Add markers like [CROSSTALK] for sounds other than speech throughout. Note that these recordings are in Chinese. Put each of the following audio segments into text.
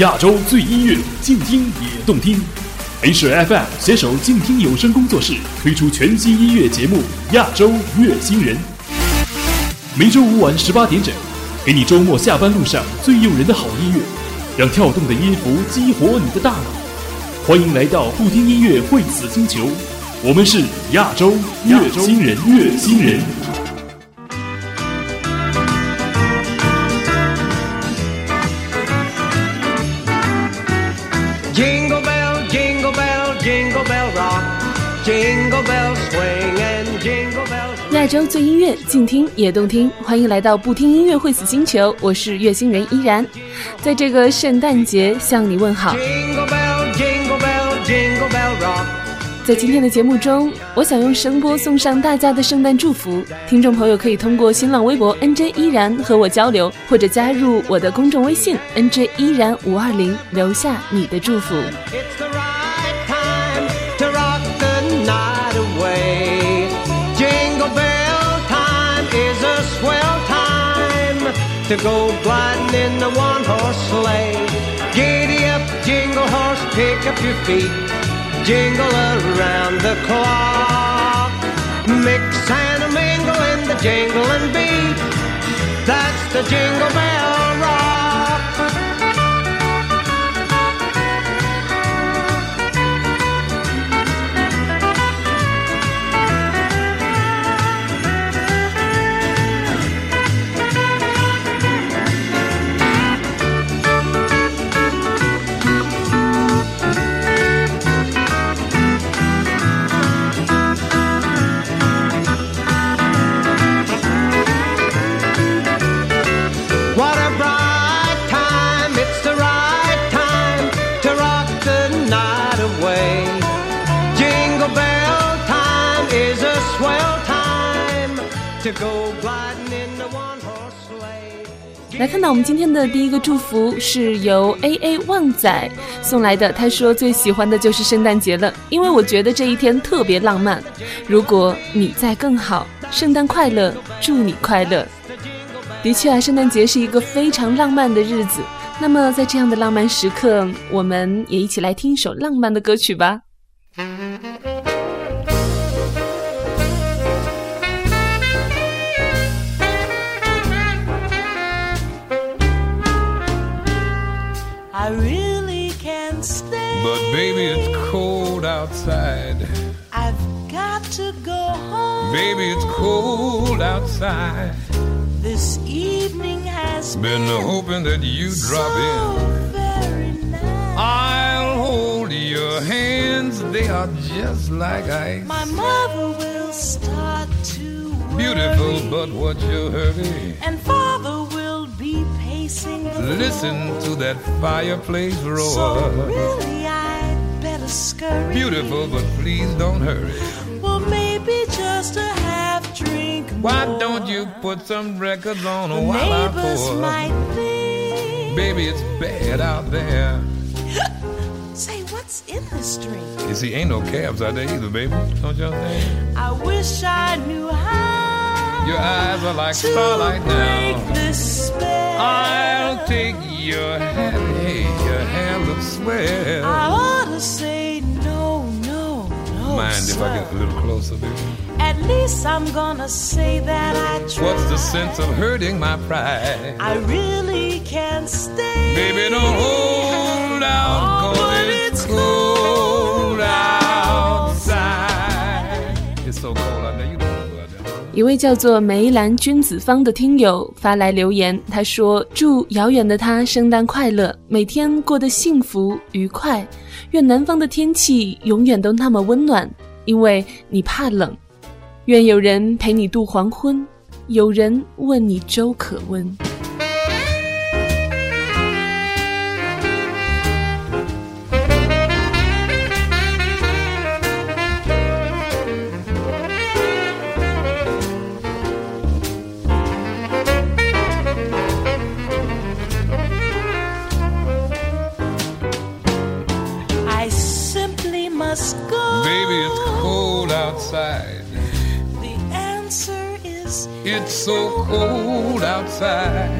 亚洲最音乐，静听也动听。H FM 携手静听有声工作室推出全新音乐节目《亚洲乐星人》，每周五晚十八点整，给你周末下班路上最诱人的好音乐，让跳动的音符激活你的大脑。欢迎来到不听音乐会死星球，我们是亚洲乐星人，乐星人。亚洲最音乐，静听也动听。欢迎来到不听音乐会死星球，我是月星人依然，在这个圣诞节向你问好。在今天的节目中，我想用声波送上大家的圣诞祝福。听众朋友可以通过新浪微博 NJ 依然和我交流，或者加入我的公众微信 NJ 依然五二零，留下你的祝福。To go gliding in the one horse sleigh. Giddy up, jingle horse, pick up your feet, jingle around the clock. Mix and mingle in the jingling beat. That's the jingle bell rock. 看到我们今天的第一个祝福是由 A A 旺仔送来的。他说最喜欢的就是圣诞节了，因为我觉得这一天特别浪漫。如果你在更好，圣诞快乐，祝你快乐。的确啊，圣诞节是一个非常浪漫的日子。那么在这样的浪漫时刻，我们也一起来听一首浪漫的歌曲吧。Baby, it's cold outside. I've got to go home. Baby, it's cold outside. This evening has been, been hoping that you drop so in. Very nice. I'll hold your hands, they are just like ice. My mother will start to worry. Beautiful, but what's your hurry? And father will be pacing. Listen to that fireplace roar. So really, scurry. Beautiful, but please don't hurry. Well, maybe just a half drink. More. Why don't you put some records on the while I pour? might think. Baby, it's bad out there. [LAUGHS] Say, what's in this drink? You see, ain't no cabs out there either, baby. Don't y'all think? I wish I knew how. Your eyes are like starlight now. This spell. I'll take your hand, hey, your hand looks swell. I ought to say. Mind if I get a little closer, baby? At least I'm gonna say that I tried. What's the sense of hurting my pride? I really can't stay. Baby, don't hold out, Oh, cause but it's it's cold cold outside. It's so cold out 一位叫做梅兰君子芳的听友发来留言，他说：“祝遥远的他圣诞快乐，每天过得幸福愉快。愿南方的天气永远都那么温暖，因为你怕冷。愿有人陪你度黄昏，有人问你粥可温。” It's so cold outside.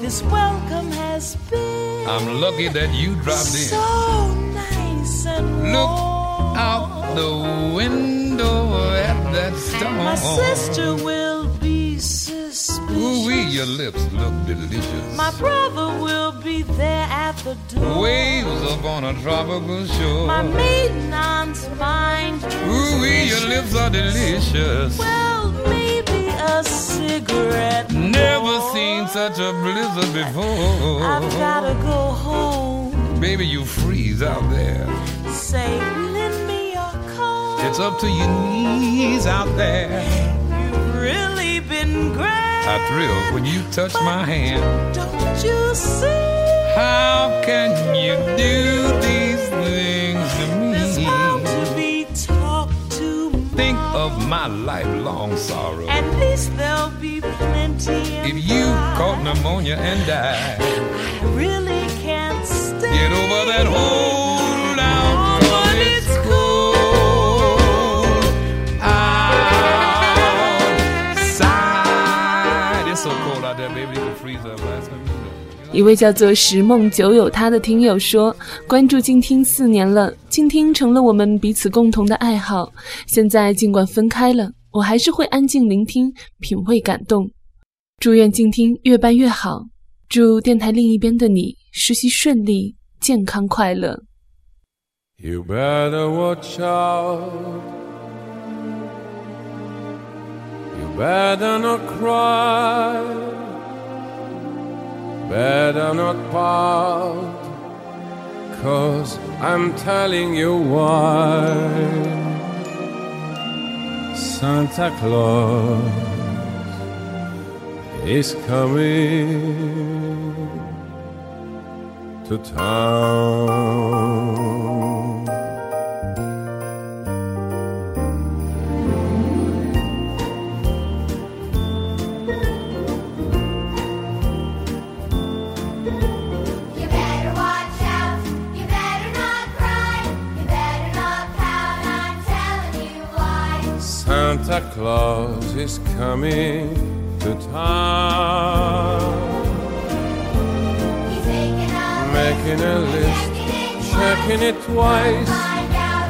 this welcome has been. I'm lucky that you dropped in. So nice and warm. Look out the window at that storm. My sister will be suspicious. Ooh wee, your lips look delicious. My brother will be there at the door. Waves up on a tropical shore. My maiden aunt's mind. Ooh wee, your lips are delicious. Well, maybe a cigarette. Never seen such a blizzard before. I've gotta go home. Baby, you freeze out there. Say, lend me your coat. It's up to your knees out there. You've really been great. I thrill when you touch my hand. Don't you see? How can you do these things to me? Think of my lifelong sorrow. At least there'll be plenty. If you caught pneumonia and died, I really can't stay. get over that hold 一位叫做石梦九有他的听友说：“关注静听四年了，静听成了我们彼此共同的爱好。现在尽管分开了，我还是会安静聆听，品味感动。祝愿静听越办越好，祝电台另一边的你实习顺利，健康快乐。” You better watch out. You better not cry. Better not pout. Cause I'm telling you why. Santa Claus is coming to town. Claus is coming to town. Making a list, checking it twice.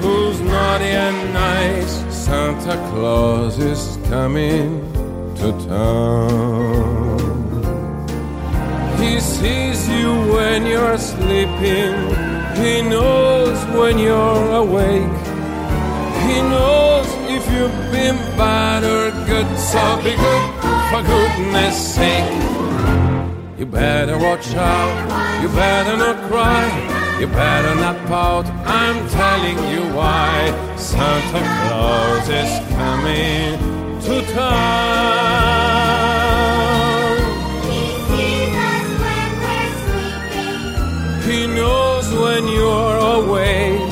Who's naughty and nice? Santa Claus is coming to town. He sees you when you're sleeping. He knows when you're awake. He knows you've been bad or good. So be good for goodness sake. You better watch out. You better not cry. You better not pout. I'm telling you why. Santa Claus is coming to town. he sees us when we're sleeping. He knows when you're awake.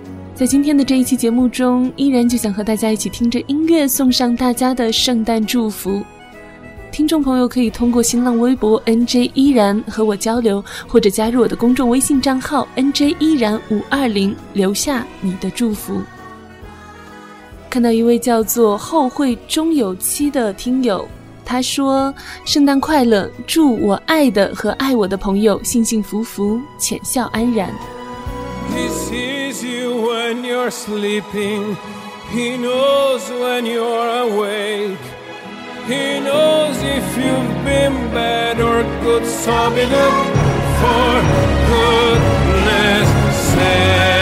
在今天的这一期节目中，依然就想和大家一起听着音乐，送上大家的圣诞祝福。听众朋友可以通过新浪微博 NJ 依然和我交流，或者加入我的公众微信账号 NJ 依然五二零，留下你的祝福。看到一位叫做后会终有期的听友，他说：“圣诞快乐，祝我爱的和爱我的朋友幸幸福福，浅笑安然。” He sees you when you're sleeping. He knows when you're awake. He knows if you've been bad or good. So be good for goodness sake.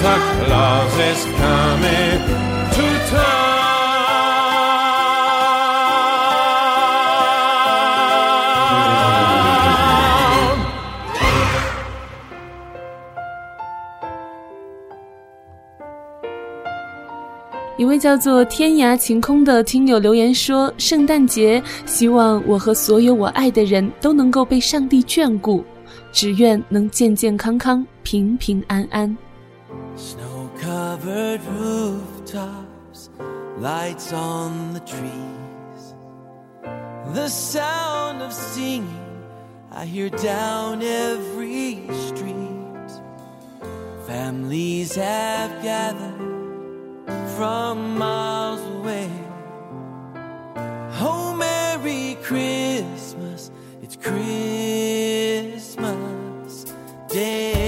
Is Coming to Time。一位叫做天涯晴空的听友留言说，圣诞节希望我和所有我爱的人都能够被上帝眷顾，只愿能健健康康，平平安安。Snow covered rooftops, lights on the trees. The sound of singing I hear down every street. Families have gathered from miles away. Oh, Merry Christmas! It's Christmas Day.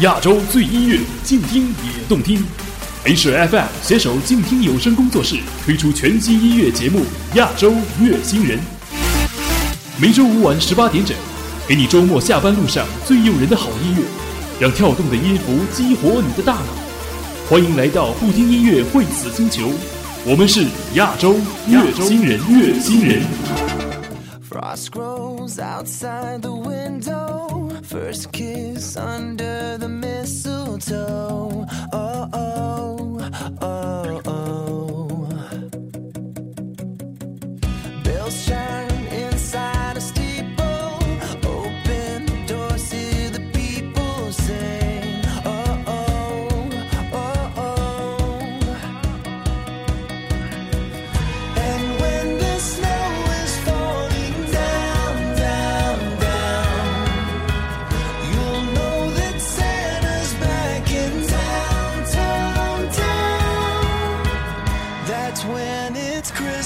亚洲最音乐，静听也动听。H FM 携手静听有声工作室推出全新音乐节目《亚洲乐新人》，每周五晚十八点整，给你周末下班路上最诱人的好音乐，让跳动的音符激活你的大脑。欢迎来到不听音乐会死星球，我们是亚洲乐新人，乐新人。Frost grows outside the window. First kiss under the mistletoe. Oh,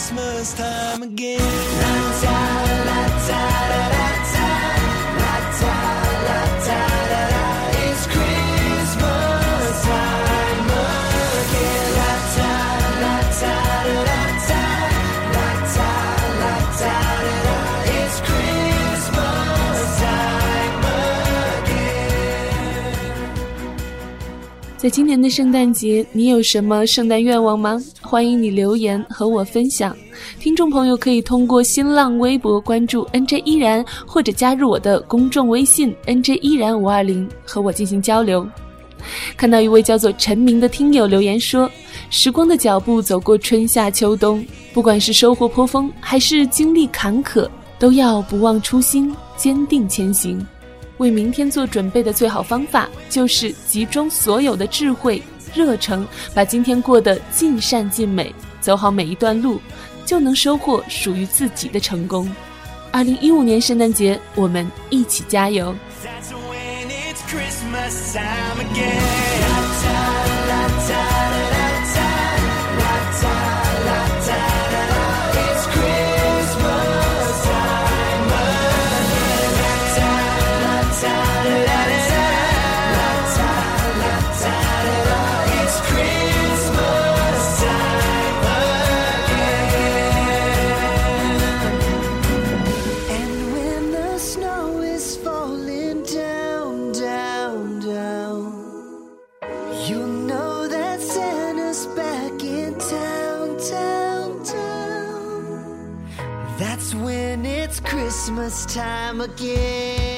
Christmas time again. 在今年的圣诞节，你有什么圣诞愿望吗？欢迎你留言和我分享。听众朋友可以通过新浪微博关注 NJ 依然，或者加入我的公众微信 NJ 依然五二零和我进行交流。看到一位叫做陈明的听友留言说：“时光的脚步走过春夏秋冬，不管是收获颇丰，还是经历坎坷，都要不忘初心，坚定前行。为明天做准备的最好方法，就是集中所有的智慧、热诚，把今天过得尽善尽美，走好每一段路，就能收获属于自己的成功。”二零一五年圣诞节，我们一起加油！That's when it's Christmas time again. Christmas time again.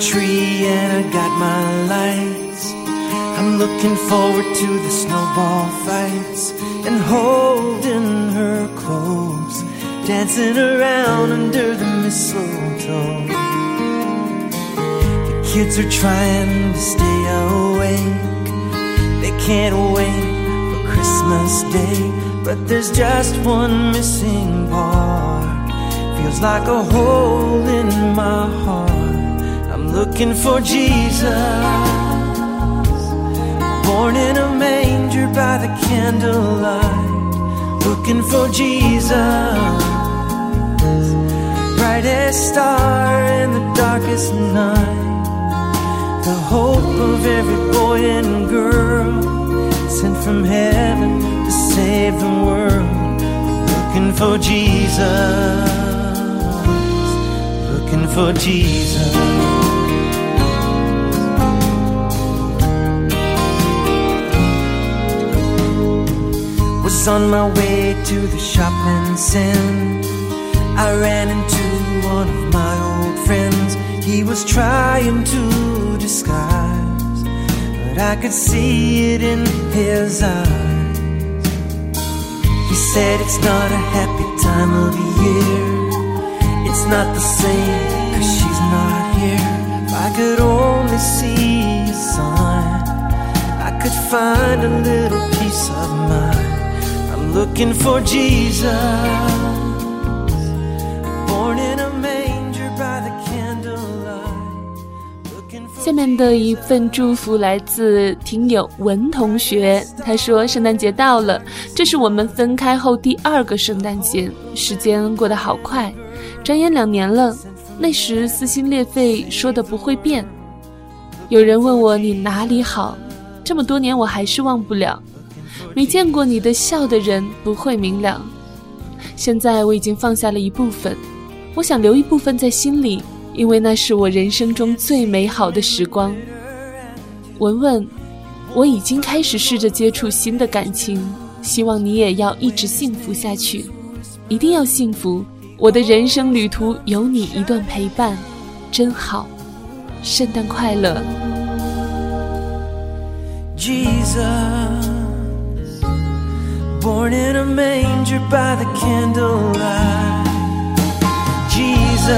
Tree and I got my lights. I'm looking forward to the snowball fights and holding her close, dancing around under the mistletoe. The kids are trying to stay awake. They can't wait for Christmas Day, but there's just one missing part. Feels like a hole in my heart. Looking for Jesus, born in a manger by the candlelight. Looking for Jesus, brightest star in the darkest night. The hope of every boy and girl sent from heaven to save the world. Looking for Jesus, looking for Jesus. On my way to the shopping center. I ran into one of my old friends. He was trying to disguise, but I could see it in his eyes. He said it's not a happy time of the year. It's not the same, cause she's not here. If I could only see a sign, I could find a little peace of mind. Looking for Jesus. Born in a manger by the candlelight. Looking for 下面的一份祝福来自听友文同学，他说：“圣诞节到了，这是我们分开后第二个圣诞节，时间过得好快，转眼两年了。那时撕心裂肺说的不会变。有人问我你哪里好，这么多年我还是忘不了。没见过你的笑的人不会明了。现在我已经放下了一部分，我想留一部分在心里，因为那是我人生中最美好的时光。文文，我已经开始试着接触新的感情，希望你也要一直幸福下去，一定要幸福。我的人生旅途有你一段陪伴，真好。圣诞快乐！Jesus, born in a manger by the candlelight. Jesus,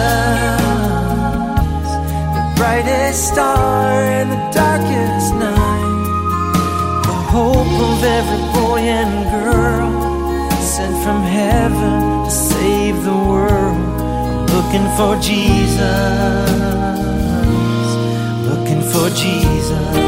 the brightest star in the darkest night. The hope of every boy and girl sent from heaven to save the world. I'm looking for Jesus, looking for Jesus.《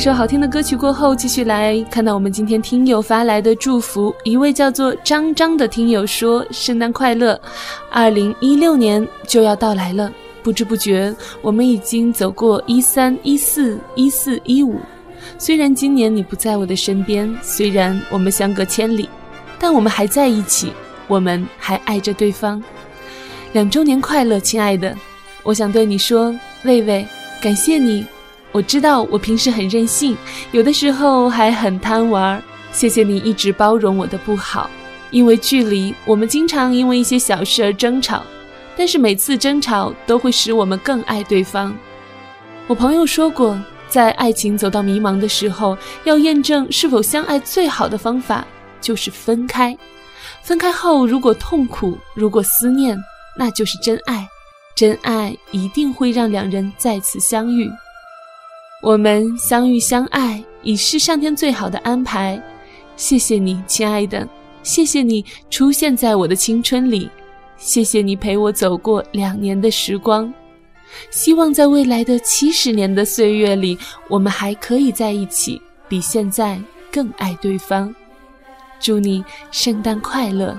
一首好听的歌曲过后，继续来看到我们今天听友发来的祝福。一位叫做张张的听友说：“圣诞快乐！二零一六年就要到来了，不知不觉我们已经走过一三、一四、一四、一五。虽然今年你不在我的身边，虽然我们相隔千里，但我们还在一起，我们还爱着对方。两周年快乐，亲爱的！我想对你说，魏魏，感谢你。”我知道我平时很任性，有的时候还很贪玩。谢谢你一直包容我的不好，因为距离，我们经常因为一些小事而争吵，但是每次争吵都会使我们更爱对方。我朋友说过，在爱情走到迷茫的时候，要验证是否相爱，最好的方法就是分开。分开后，如果痛苦，如果思念，那就是真爱。真爱一定会让两人再次相遇。我们相遇相爱，已是上天最好的安排。谢谢你，亲爱的，谢谢你出现在我的青春里，谢谢你陪我走过两年的时光。希望在未来的七十年的岁月里，我们还可以在一起，比现在更爱对方。祝你圣诞快乐！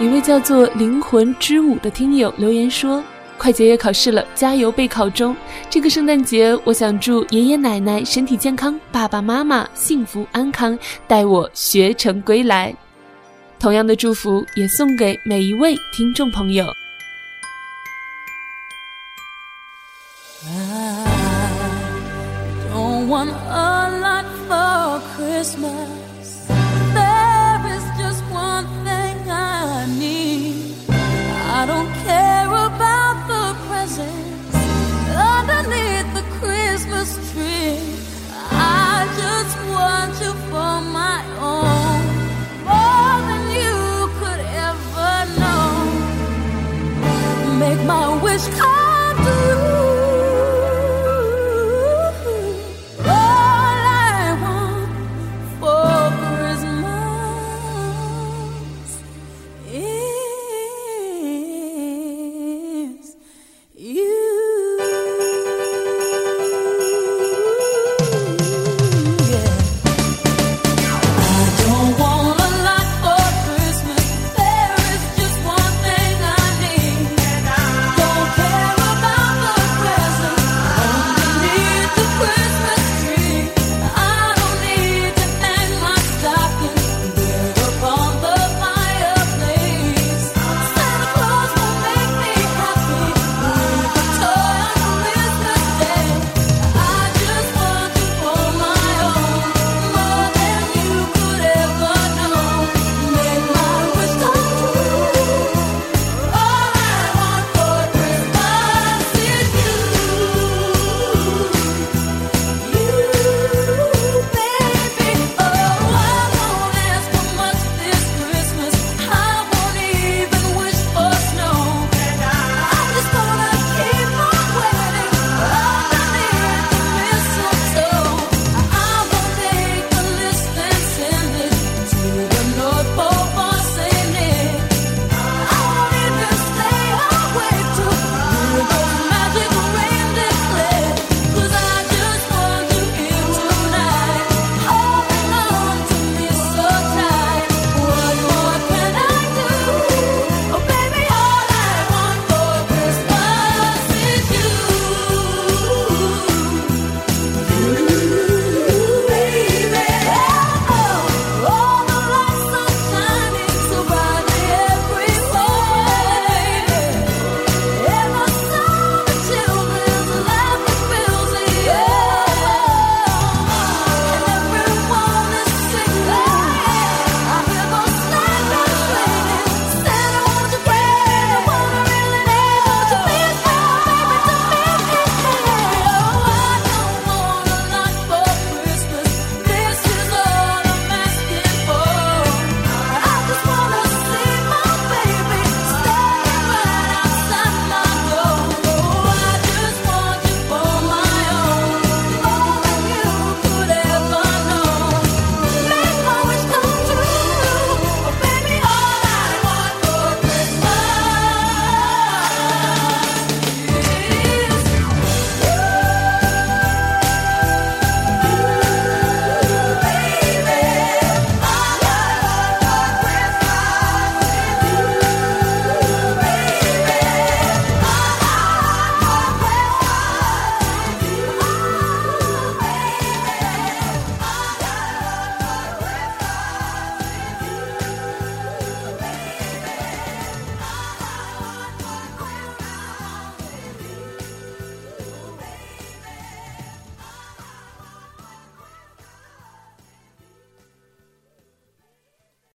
一位叫做“灵魂之舞”的听友留言说：“快结业考试了，加油备考中！这个圣诞节，我想祝爷爷奶奶身体健康，爸爸妈妈幸福安康，待我学成归来。”同样的祝福也送给每一位听众朋友。much I do.